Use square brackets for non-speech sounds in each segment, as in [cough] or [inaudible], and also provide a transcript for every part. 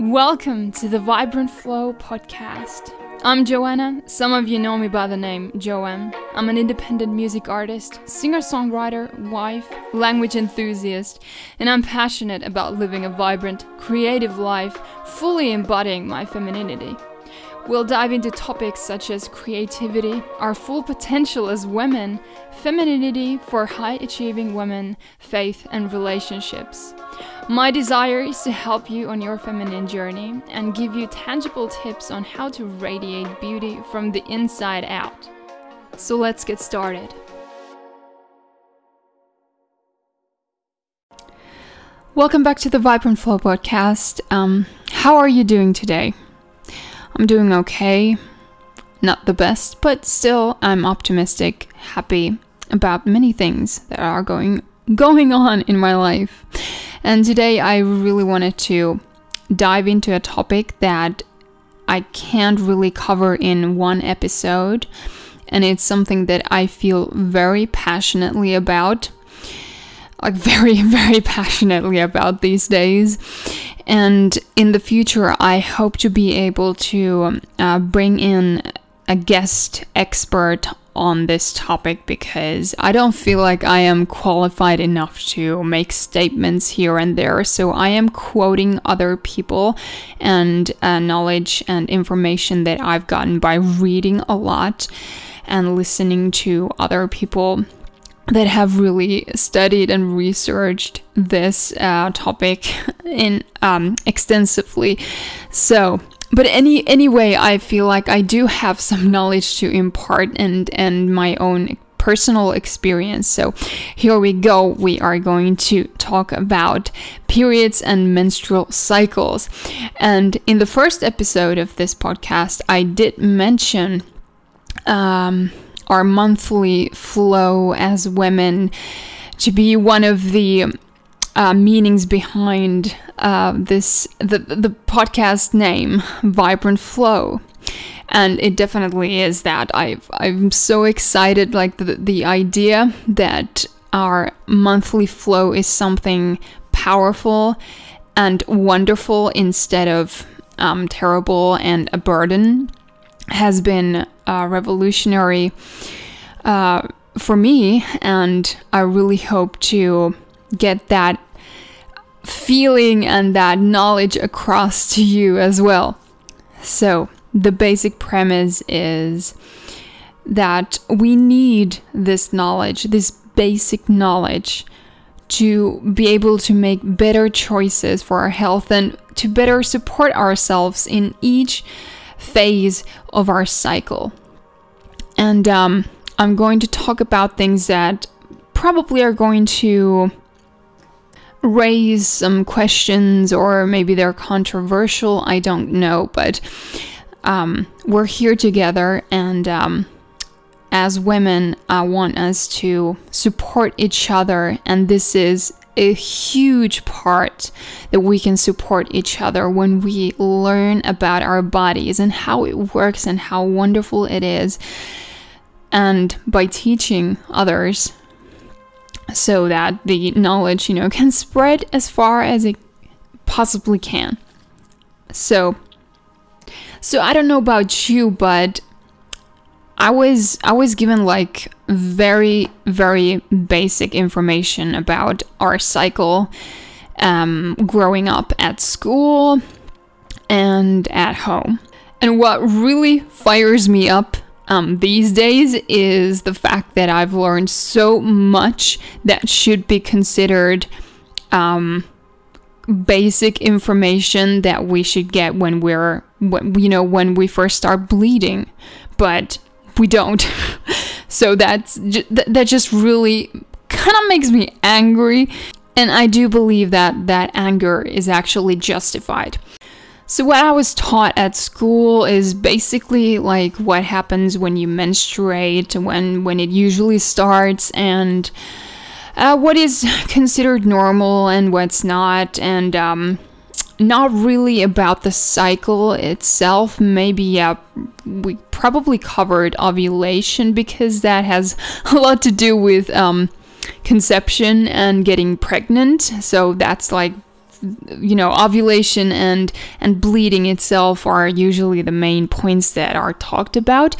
Welcome to the Vibrant Flow podcast. I'm Joanna. Some of you know me by the name Joanne. I'm an independent music artist, singer songwriter, wife, language enthusiast, and I'm passionate about living a vibrant, creative life, fully embodying my femininity. We'll dive into topics such as creativity, our full potential as women, femininity for high achieving women, faith, and relationships. My desire is to help you on your feminine journey and give you tangible tips on how to radiate beauty from the inside out. So let's get started. Welcome back to the Vibrant Flow podcast. Um, how are you doing today? I'm doing okay. Not the best, but still I'm optimistic, happy about many things that are going going on in my life. And today I really wanted to dive into a topic that I can't really cover in one episode. And it's something that I feel very passionately about. Like, [laughs] very, very passionately about these days. And in the future, I hope to be able to uh, bring in a guest expert on this topic because I don't feel like I am qualified enough to make statements here and there. So I am quoting other people and uh, knowledge and information that I've gotten by reading a lot and listening to other people that have really studied and researched this uh, topic [laughs] in um, extensively. So but any anyway, I feel like I do have some knowledge to impart and and my own personal experience. So here we go. We are going to talk about periods and menstrual cycles. And in the first episode of this podcast, I did mention um, our monthly flow as women to be one of the uh, meanings behind uh, this the the podcast name, Vibrant Flow, and it definitely is that. I I'm so excited, like the the idea that our monthly flow is something powerful and wonderful instead of um, terrible and a burden has been uh, revolutionary uh, for me, and I really hope to get that feeling and that knowledge across to you as well. So, the basic premise is that we need this knowledge, this basic knowledge, to be able to make better choices for our health and to better support ourselves in each phase of our cycle. And um, I'm going to talk about things that probably are going to raise some questions or maybe they're controversial. I don't know, but um, we're here together and um, as women, I want us to support each other, and this is a huge part that we can support each other when we learn about our bodies and how it works and how wonderful it is. And by teaching others so that the knowledge, you know, can spread as far as it possibly can. So so I don't know about you, but I was I was given like very very basic information about our cycle um, growing up at school and at home. And what really fires me up um, these days is the fact that I've learned so much that should be considered um, basic information that we should get when we're, when, you know, when we first start bleeding, but we don't. [laughs] so that's that just really kind of makes me angry, and I do believe that that anger is actually justified. So, what I was taught at school is basically like what happens when you menstruate, when, when it usually starts, and uh, what is considered normal and what's not, and um, not really about the cycle itself. Maybe, yeah, we probably covered ovulation because that has [laughs] a lot to do with um, conception and getting pregnant. So, that's like you know ovulation and and bleeding itself are usually the main points that are talked about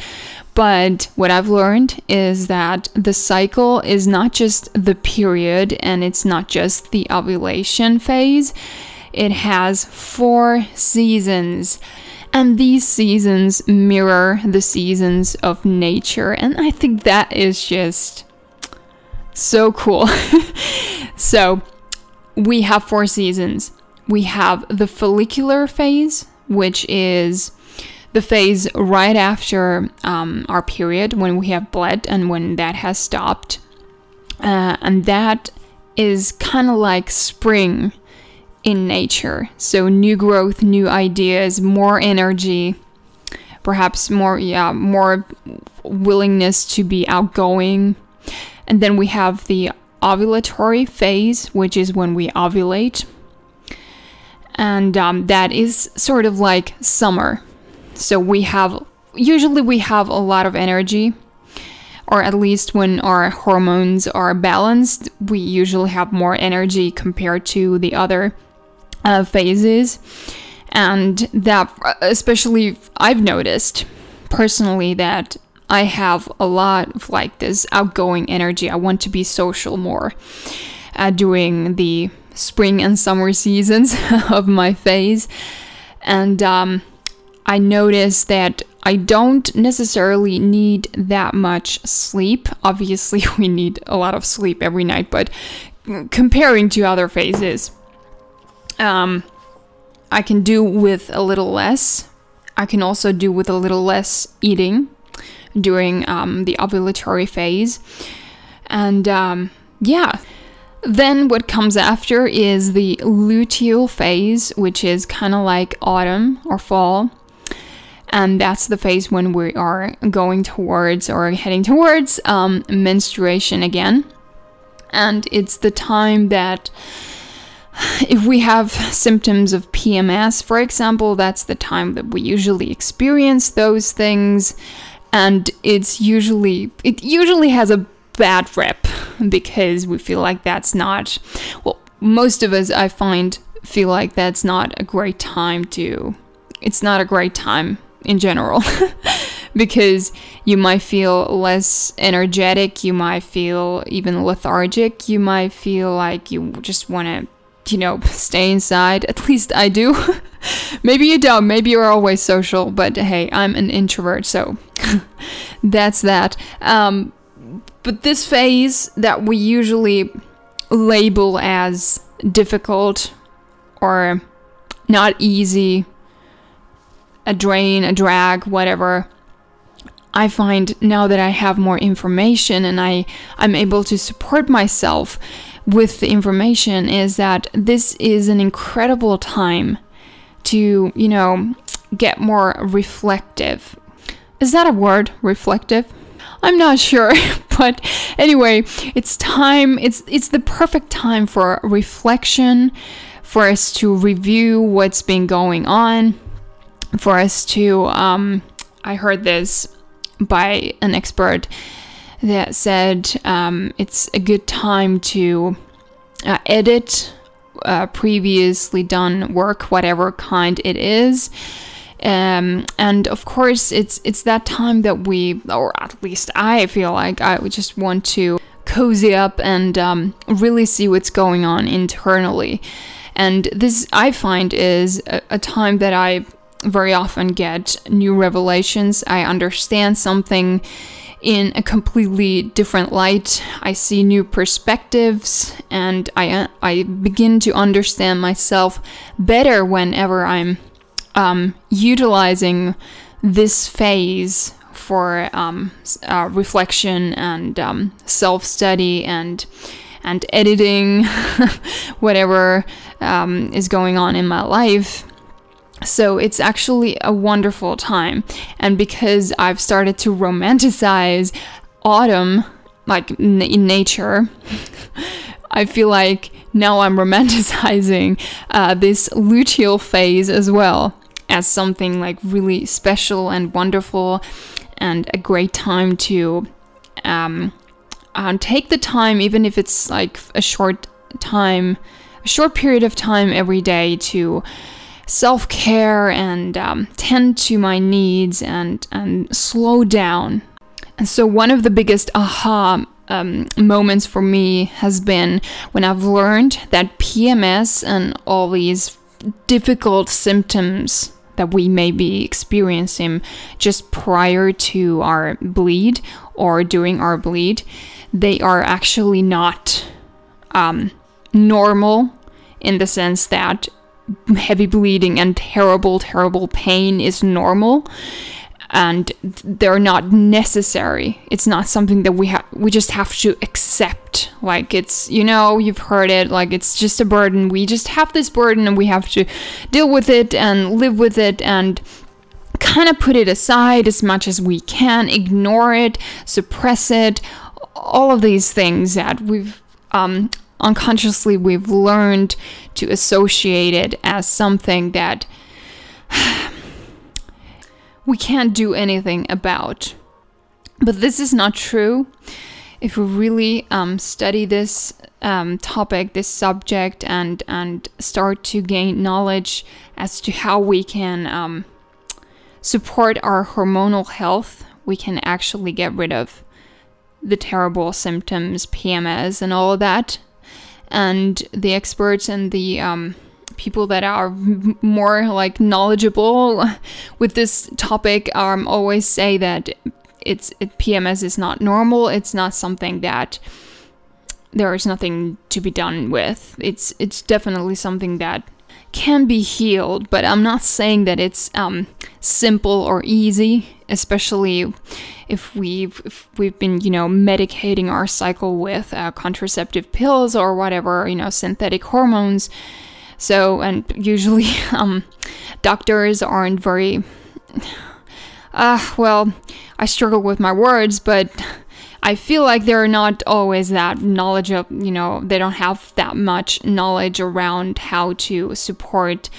but what I've learned is that the cycle is not just the period and it's not just the ovulation phase. It has four seasons. And these seasons mirror the seasons of nature. And I think that is just so cool. [laughs] so, we have four seasons. We have the follicular phase, which is the phase right after um, our period when we have bled and when that has stopped. Uh, and that is kind of like spring in nature. So, new growth, new ideas, more energy, perhaps more, yeah, more willingness to be outgoing. And then we have the ovulatory phase, which is when we ovulate. And um, that is sort of like summer. So we have usually we have a lot of energy or at least when our hormones are balanced, we usually have more energy compared to the other uh, phases. And that, especially, I've noticed personally that I have a lot of like this outgoing energy. I want to be social more uh, during the spring and summer [laughs] seasons of my phase. And um, I notice that I don't necessarily need that much sleep. Obviously, [laughs] we need a lot of sleep every night, but comparing to other phases, um, I can do with a little less. I can also do with a little less eating during um, the ovulatory phase. And um, yeah, then what comes after is the luteal phase, which is kind of like autumn or fall and that's the phase when we are going towards or heading towards um, menstruation again. And it's the time that [sighs] if we have symptoms of PMS, for example, that's the time that we usually experience those things. And it's usually, it usually has a bad rep because we feel like that's not, well, most of us, I find, feel like that's not a great time to, it's not a great time in general [laughs] because you might feel less energetic, you might feel even lethargic, you might feel like you just want to, you know, [laughs] stay inside. At least I do. [laughs] maybe you don't, maybe you're always social, but hey, I'm an introvert, so [laughs] that's that. Um, but this phase that we usually label as difficult or not easy a drain, a drag, whatever. I find now that I have more information and I I'm able to support myself with the information is that this is an incredible time to, you know, get more reflective. Is that a word? Reflective? I'm not sure, [laughs] but anyway, it's time it's it's the perfect time for reflection for us to review what's been going on for us to um, i heard this by an expert that said um, it's a good time to uh, edit uh, previously done work whatever kind it is um, and of course it's it's that time that we or at least i feel like i would just want to cozy up and um, really see what's going on internally and this i find is a, a time that i very often get new revelations. I understand something in a completely different light. I see new perspectives and I, I begin to understand myself better whenever I'm um, utilizing this phase for um, uh, reflection and um, self study and and editing [laughs] whatever um, is going on in my life so it's actually a wonderful time. And because I've started to romanticize autumn, like in nature, [laughs] I feel like now I'm romanticizing uh, this luteal phase as well as something like really special and wonderful and a great time to um, uh, take the time, even if it's like a short time a short period of time every day to self care and um, tend to my needs and, and slow down. And so, one of the biggest aha um, moments for me has been when I've learned that PMS and all these difficult symptoms that we may be experiencing just prior to our bleed or during our bleed, they are actually not um, normal in the sense that heavy bleeding and terrible, terrible pain is normal and they're not necessary. It's not something that we have we just have to accept. Like it's you know, you've heard it, like it's just a burden. We just have this burden and we have to deal with it and live with it and kind of put it aside as much as we can, ignore it, suppress it, all of these things that we've um, unconsciously we've learned to associate it as something that we can't do anything about. But this is not true. If we really um, study this um, topic, this subject, and and start to gain knowledge as to how we can um, support our hormonal health, we can actually get rid of the terrible symptoms, PMS, and all of that and the experts and the um, people that are more like knowledgeable with this topic um, always say that it's it, PMS is not normal. It's not something that there is nothing to be done with. It's it's definitely something that can be healed, but I'm not saying that it's um, simple or easy, especially if we've if we've been you know medicating our cycle with uh, contraceptive pills or whatever you know synthetic hormones. So and usually [laughs] um, doctors aren't very. [sighs] Uh, well, I struggle with my words, but [laughs] I feel like they're not always that knowledge of, you know, they don't have that much knowledge around how to support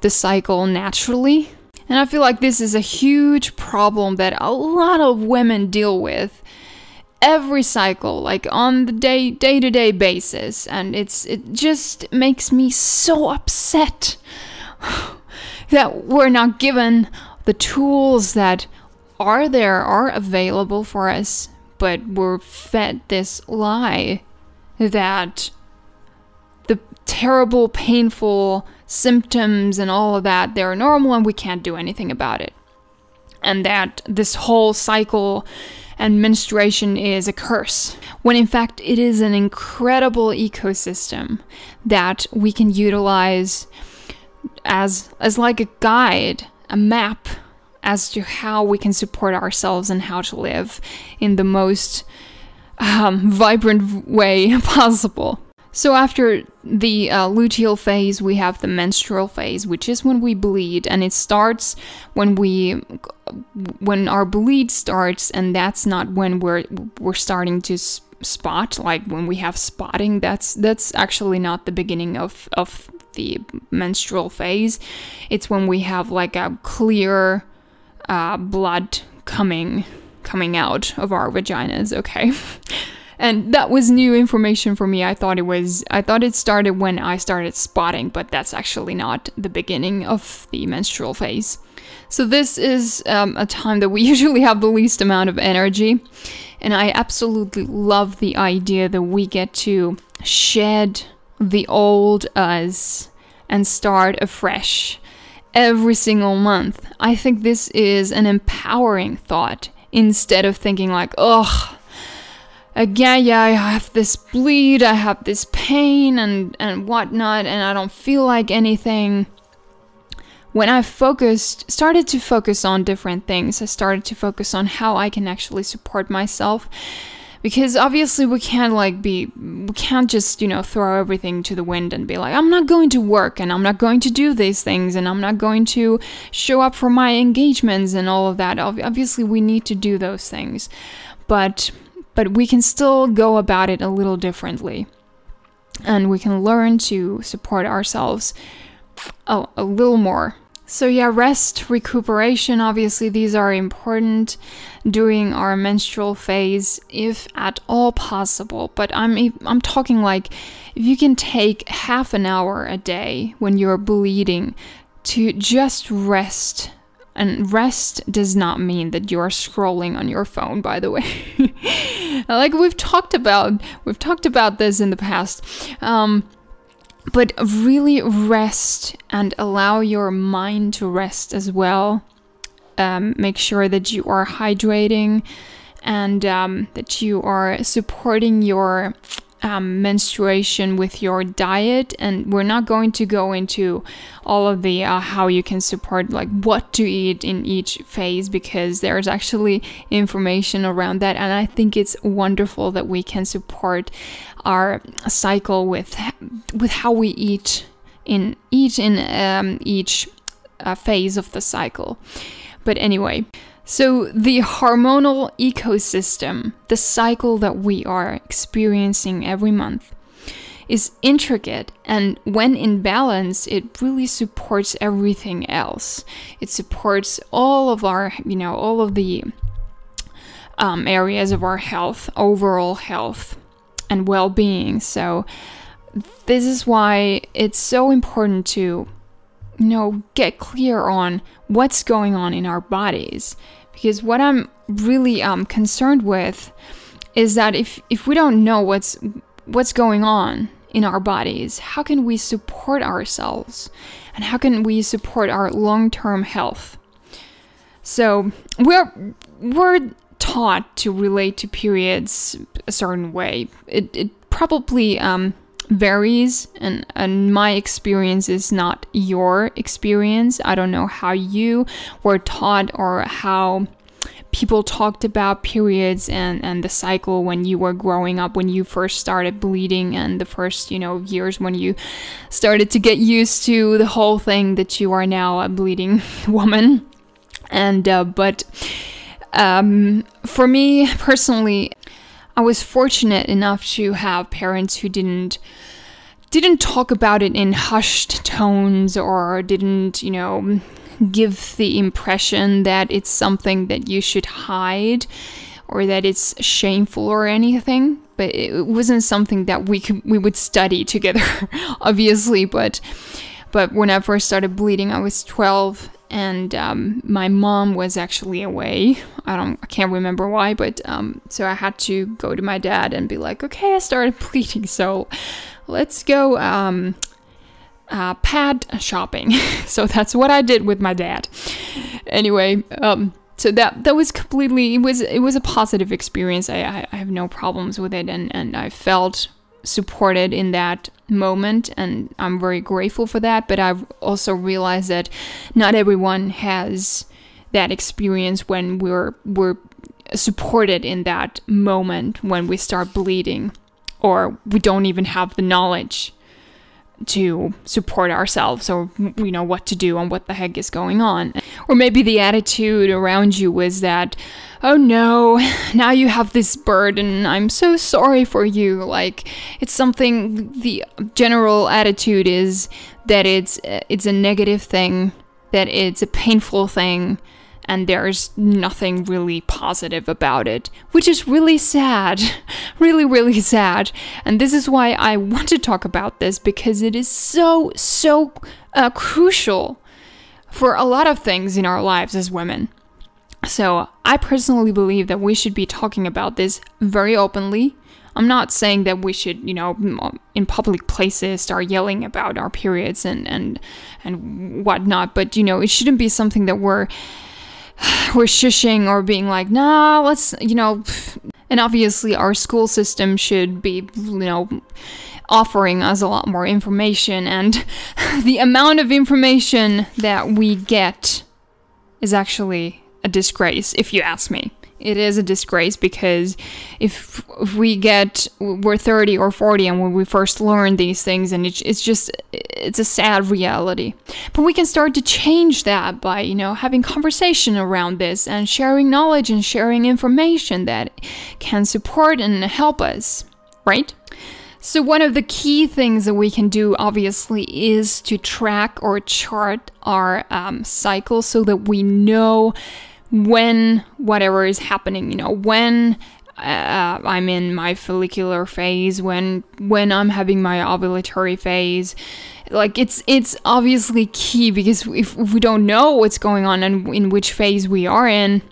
the cycle naturally. And I feel like this is a huge problem that a lot of women deal with every cycle like on the day day to day basis and it's it just makes me so upset [sighs] that we're not given the tools that are there are available for us but we're fed this lie that the terrible, painful symptoms and all of that, they're normal and we can't do anything about it. And that this whole cycle and menstruation is a curse, when in fact it is an incredible ecosystem that we can utilize as as like a guide, a map as to how we can support ourselves and how to live in the most um, vibrant way [laughs] possible. So after the uh, luteal phase, we have the menstrual phase, which is when we bleed, and it starts when we when our bleed starts, and that's not when we're we're starting to spot, like when we have spotting. That's that's actually not the beginning of of the menstrual phase. It's when we have like a clear uh, blood coming coming out of our vaginas. Okay. [laughs] and that was new information for me. I thought it was I thought it started when I started spotting, but that's actually not the beginning of the menstrual phase. So this is um, a time that we [laughs] usually have the least amount of energy, and I absolutely love the idea that we get to shed the old us and start afresh every single month. I think this is an empowering thought instead of thinking like, oh, again, yeah, I have this bleed, I have this pain and, and whatnot, and I don't feel like anything. When I focused, started to focus on different things, I started to focus on how I can actually support myself. Because obviously we can't like be we can't just you know throw everything to the wind and be like i'm not going to work and i'm not going to do these things and i'm not going to show up for my engagements and all of that. Obviously we need to do those things. But but we can still go about it a little differently and we can learn to support ourselves a, a little more So, yeah, rest, recuperation, obviously, these are important during our menstrual phase, if at all possible. But I'm, I'm talking like if you can take half an hour a day when you're bleeding to just rest. And rest does not mean that you're scrolling on your phone, by the way. [laughs] like we've talked about, we've talked about this in the past. Um, but really rest and allow your mind to rest as well. Um, make sure that you are hydrating and um, that you are supporting your um, menstruation with your diet and we're not going to go into all of the uh, how you can support like what to eat in each phase because there's actually information around that and i think it's wonderful that we can support our cycle with with how we eat in each in um, each uh, phase of the cycle. But anyway so, the hormonal ecosystem, the cycle that we are experiencing every month, is intricate, and when in balance, it really supports everything else. It supports all of our, you know, all of the um, areas of our health, overall health, and well being. So, this is why it's so important to you know, get clear on what's going on in our bodies. Because what I'm really um, concerned with is that if, if we don't know what's what's going on in our bodies, how can we support ourselves? And how can we support our long-term health? So we're we're taught to relate to periods a certain way. It, it probably um, varies and, and my experience is not your experience. I don't know how you were taught or how people talked about periods and, and the cycle when you were growing up, when you first started bleeding, and the first, you know, years when you started to get used to the whole thing that you are now a bleeding [laughs] woman. And, uh, but um, for me personally, I was fortunate enough to have parents who didn't didn't talk about it in hushed tones or didn't, you know, give the impression that it's something that you should hide or that it's shameful or anything. But it wasn't something that we could we would study together [laughs] obviously. But but when i first started bleeding i was 12 and um, my mom was actually away. I don't, I can't remember why, but um, so I had to go to my dad and be like, okay, I started [laughs] bleeding, so let's go um, uh, pad shopping. [laughs] so that's what I did with my dad. Anyway, um, so that that was completely it was it was a positive experience. I, I, I have no problems with it, and and I felt supported in that moment and I'm very grateful for that. But I've also realized that not everyone has that experience when we're we're supported in that moment when we start bleeding or we don't even have the knowledge to support ourselves or you know what to do and what the heck is going on. Or maybe the attitude around you was that oh no now you have this burden i'm so sorry for you like it's something the general attitude is that it's it's a negative thing that it's a painful thing and there's nothing really positive about it, which is really sad. [laughs] really, really sad. And this is why I want to talk about this because it is so, so uh, crucial for a lot of things in our lives as women. So, I personally believe that we should be talking about this very openly. I'm not saying that we should, you know, in public places start yelling about our periods and and and whatnot, but you know, it shouldn't be something that we're [sighs] we're shushing or being like, nah, let's, you know, [sighs] and obviously our school system should be, you know, offering us a lot more information and [laughs] the amount of information that we get is actually a disgrace if you ask me. It is a disgrace because if, if we get we're 30 or 40 and when we first learn these things and it's, it's just it's a sad reality. But we can start to change that by you know having conversation around this and sharing knowledge and sharing information that can support and help us right So, one of the key things that we can do, obviously, is to track or chart our um, cycle so that we know when whatever is happening, you know, when uh, I'm in my follicular phase, when when I'm having my ovulatory phase. Like it's it's obviously key because if, if we don't know what's going on and in which phase we are in,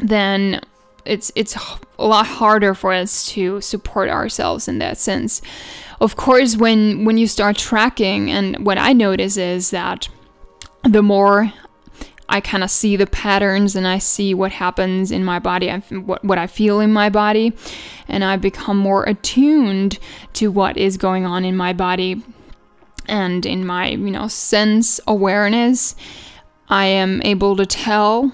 then it's it's a lot harder for us to support ourselves in that sense. Of course, when when you start tracking, and what I notice is that the more I kind of see the patterns and I see what happens in my body, what what I feel in my body, and I become more attuned to what is going on in my body and in my you know sense awareness. I am able to tell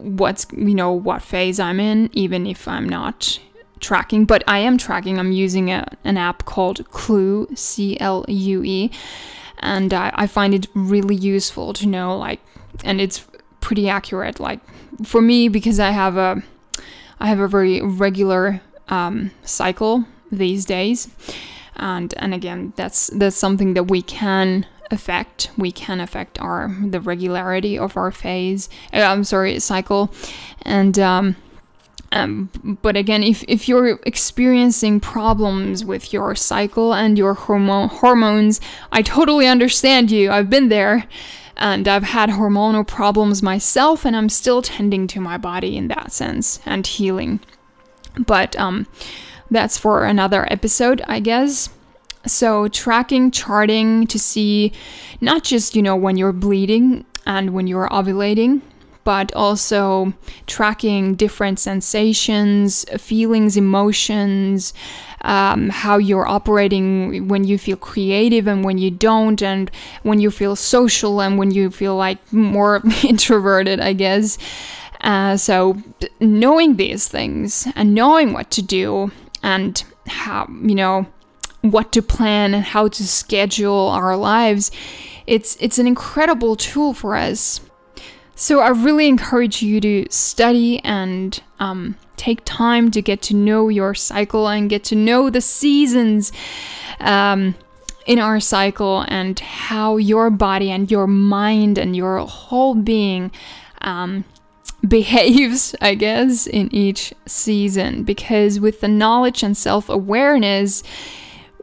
what's you know what phase I'm in, even if I'm not tracking. But I am tracking. I'm using a, an app called Clue, C L U E, and I, I find it really useful to know like, and it's pretty accurate. Like for me, because I have a I have a very regular um, cycle these days, and and again, that's that's something that we can affect we can affect our the regularity of our phase uh, i'm sorry cycle. And um, um, but again if, if you're experiencing problems with your cycle and your hormone hormones i totally understand you. I've been there and i've had hormonal problems myself and i'm still tending to my body in that sense and healing. But um, that's for another episode i guess so, tracking, charting to see not just, you know, when you're bleeding and when you're ovulating, but also tracking different sensations, feelings, emotions, um, how you're operating when you feel creative and when you don't, and when you feel social and when you feel like more [laughs] introverted, I guess. Uh, so, knowing these things and knowing what to do and how, you know, what to plan and how to schedule our lives, it's it's an incredible tool for us. So I really encourage you to study and um, take time to get to know your cycle and get to know the seasons um, in our cycle and how your body and your mind and your whole being um, [laughs] behaves, I guess, in each season. Because with the knowledge and self awareness,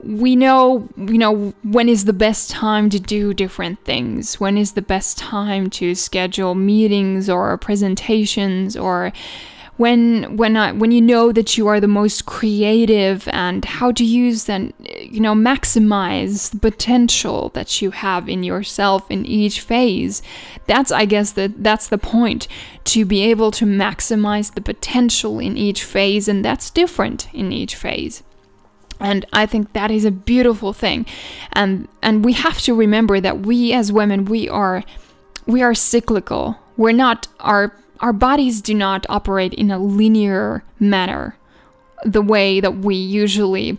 we know, you know, when is the best time to do different things, when is the best time to schedule meetings or presentations or when when I, when you know that you are the most creative and how to use and you know maximize the potential that you have in yourself in each phase? That's i guess that that's the point to be able to maximize the potential in each phase and that's different in each phase and i think that is a beautiful thing. And and we have to remember that we as women we are we are cyclical. We're not our our bodies do not operate in a linear manner the way that we usually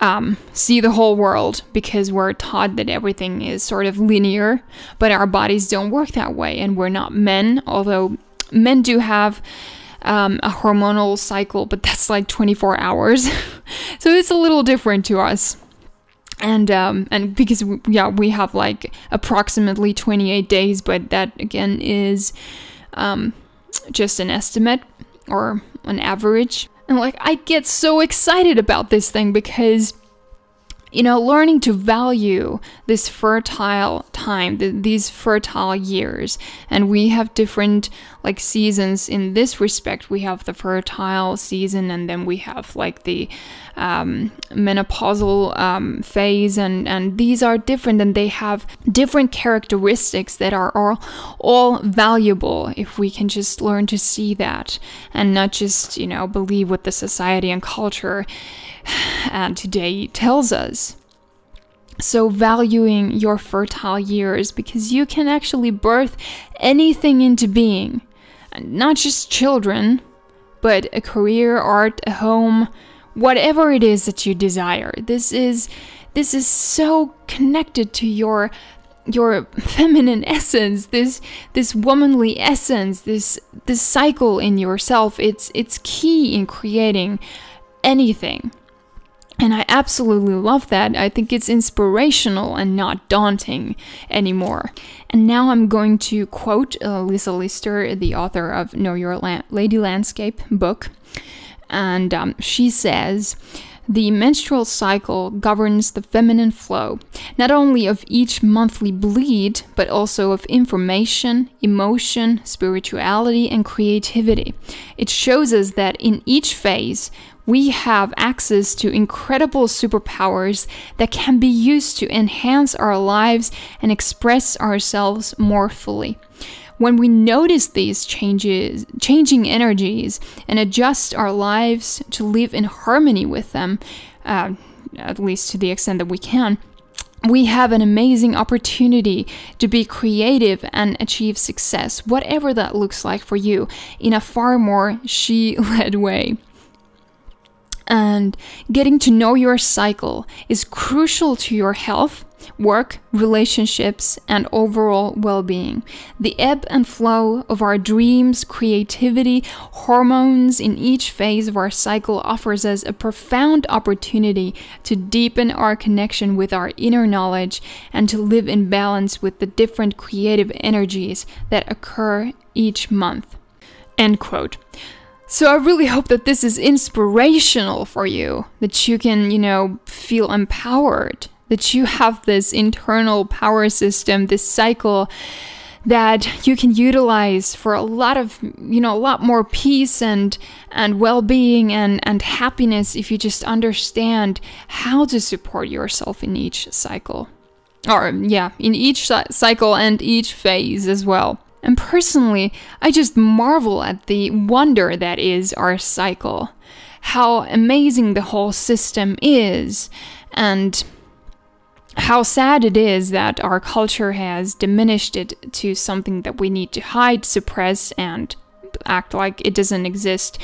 um, see the whole world because we're taught that everything is sort of linear, but our bodies don't work that way, and we're not men, although men do have um, a hormonal cycle, but that's like 24 hours. [laughs] so it's a little different to us. And um, and because we, yeah we have like approximately 28 days, but that again is um, just an estimate or an average. And like I get so excited about this thing because you know, learning to value this fertile time, the, these fertile years. And we have different like seasons in this respect. We have the fertile season, and then we have like the um, menopausal um, phase, and and these are different, and they have different characteristics that are all all valuable if we can just learn to see that and not just you know believe what the society and culture [sighs] and today tells us. So, valuing your fertile years because you can actually birth anything into being, not just children, but a career, art, a home, whatever it is that you desire. This is this is so connected to your your feminine [laughs] essence this this womanly essence this this cycle in yourself it's it's key in creating anything And I absolutely love that. I think it's inspirational and not daunting anymore. And now I'm going to quote uh, Lisa Lister, the author of Know Your La- Lady Landscape book. And um, she says, the menstrual cycle governs the feminine flow, not only of each monthly bleed, but also of information, emotion, spirituality, and creativity. It shows us that in each phase, we have access to incredible superpowers that can be used to enhance our lives and express ourselves more fully. When we notice these changes, changing energies, and adjust our lives to live in harmony with them, uh, at least to the extent that we can, we have an amazing opportunity to be creative and achieve success, whatever that looks like for you, in a far more she led way and getting to know your cycle is crucial to your health, work, relationships, and overall well being. The ebb and flow of our dreams, creativity, hormones in each phase of our cycle offers us a profound opportunity to deepen our connection with our inner knowledge and to live in balance with the different creative energies that occur each month. End quote. So I really hope that this is inspirational for you, that you can, you know, feel empowered, that you have this internal power system, this cycle that you can utilize for a lot of you know a lot more peace and and well-being and and happiness if you just understand how to support yourself in each cycle. Or yeah in each cycle and each phase as well and personally, I just marvel at the wonder that is our cycle, how amazing the whole system is, and how sad it is that our culture has diminished it to something that we need to hide, suppress, and act like it doesn't exist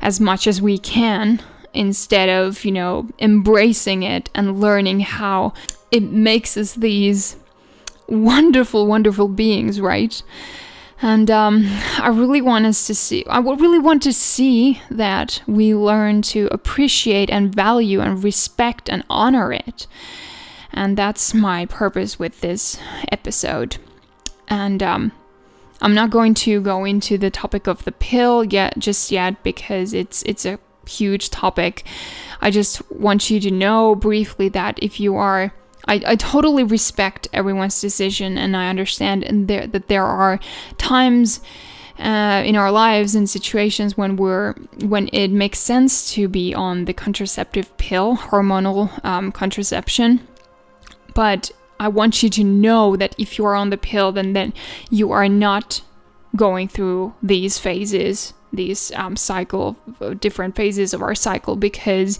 as much as we can instead of, you know, embracing it and learning how it makes us these wonderful, wonderful beings, right? And um, I really want us to see, I really want to see that we learn to appreciate and value and respect and honor it. And that's my purpose with this episode. And um, I'm not going to go into the topic of the pill yet, just yet, because it's it's a huge topic. I just want you to know briefly that if you are I, I totally respect everyone's decision and I understand and there, that there are times uh, in our lives and situations when we're when it makes sense to be on the contraceptive pill, hormonal um, contraception. But I want you to know that if you are on the pill, then then you are not going through these phases, these um, cycle, different phases of our cycle, because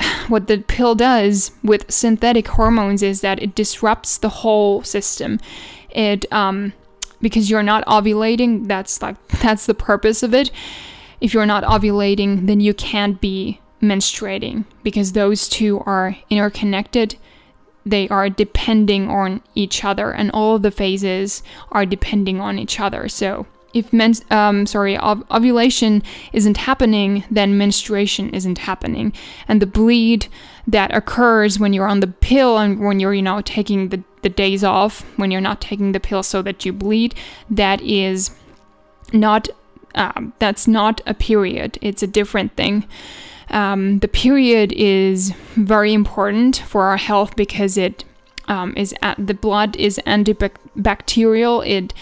[sighs] what the pill does with synthetic hormones is that it disrupts the whole system. It um, because you're not ovulating, that's like [laughs] that's the purpose of it. If you're not ovulating, then you can't be menstruating because those two are interconnected. They are depending on each other, and all the phases are depending on each other. So if men, um, sorry, ov- ovulation isn't happening, then menstruation isn't happening, and the bleed that occurs when you're on the pill and when you're, you know, taking the, the days off, when you're not taking the pill so that you bleed, that is not, um, that's not a period. It's a different thing. Um, the period is very important for our health because it um, is at, the blood is antibacterial. It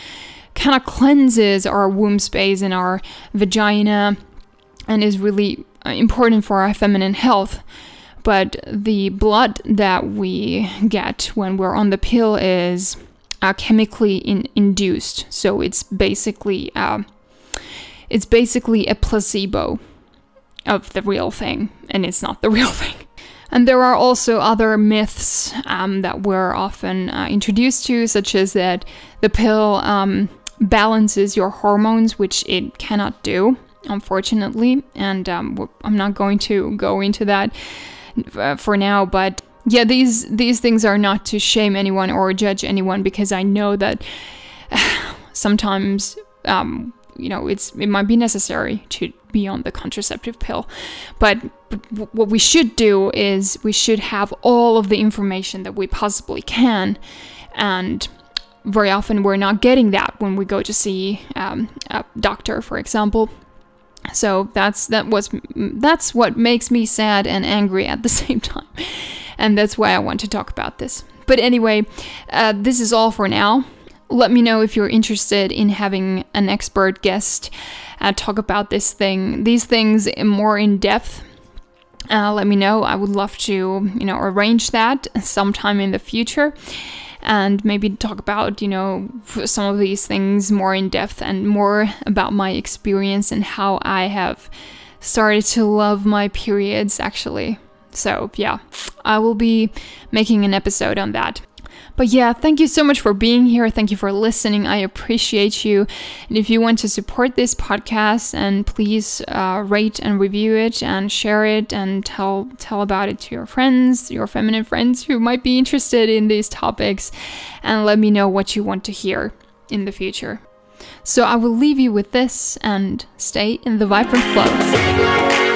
kind of cleanses our womb space and our vagina and is really uh, important for our feminine health. But the blood that we get when we're on the pill is uh, chemically in- induced, so it's basically uh, it's basically a placebo of the real thing, and it's not the [laughs] real thing. And there are also other myths um, that we're often uh, introduced to, such as that the pill um, balances your hormones, which it cannot do, unfortunately. And um, I'm not going to go into that uh, for now, but yeah, these these things are not to shame anyone or judge anyone because I know that [sighs] sometimes um, you know it's it might be necessary to be on the contraceptive pill but, but what we should do is we should have all of the information that we possibly can and very often we're not getting that when we go to see um, a doctor for example. So that's that was that's what makes me sad and angry at the [laughs] same time. And that's why i want to talk about this. But anyway uh, this is all for now. Let me know if you're interested in having an expert guest uh, talk about this thing, these things more in depth. Uh, let me know. I would love to, you know, arrange that sometime in the future and maybe talk about, you know, some of these things more in depth and more about my experience and how I have started to love my periods actually. So, yeah, I will be making an episode on that. But yeah, thank you so much for being here. Thank you for listening. I appreciate you. And if you want to support this podcast, and please uh, rate and review it and share it and tell tell about it to your friends, your feminine friends who might be interested in these topics, and let me know what you want to hear in the future. So I will leave you with this and stay in the vibrant flow.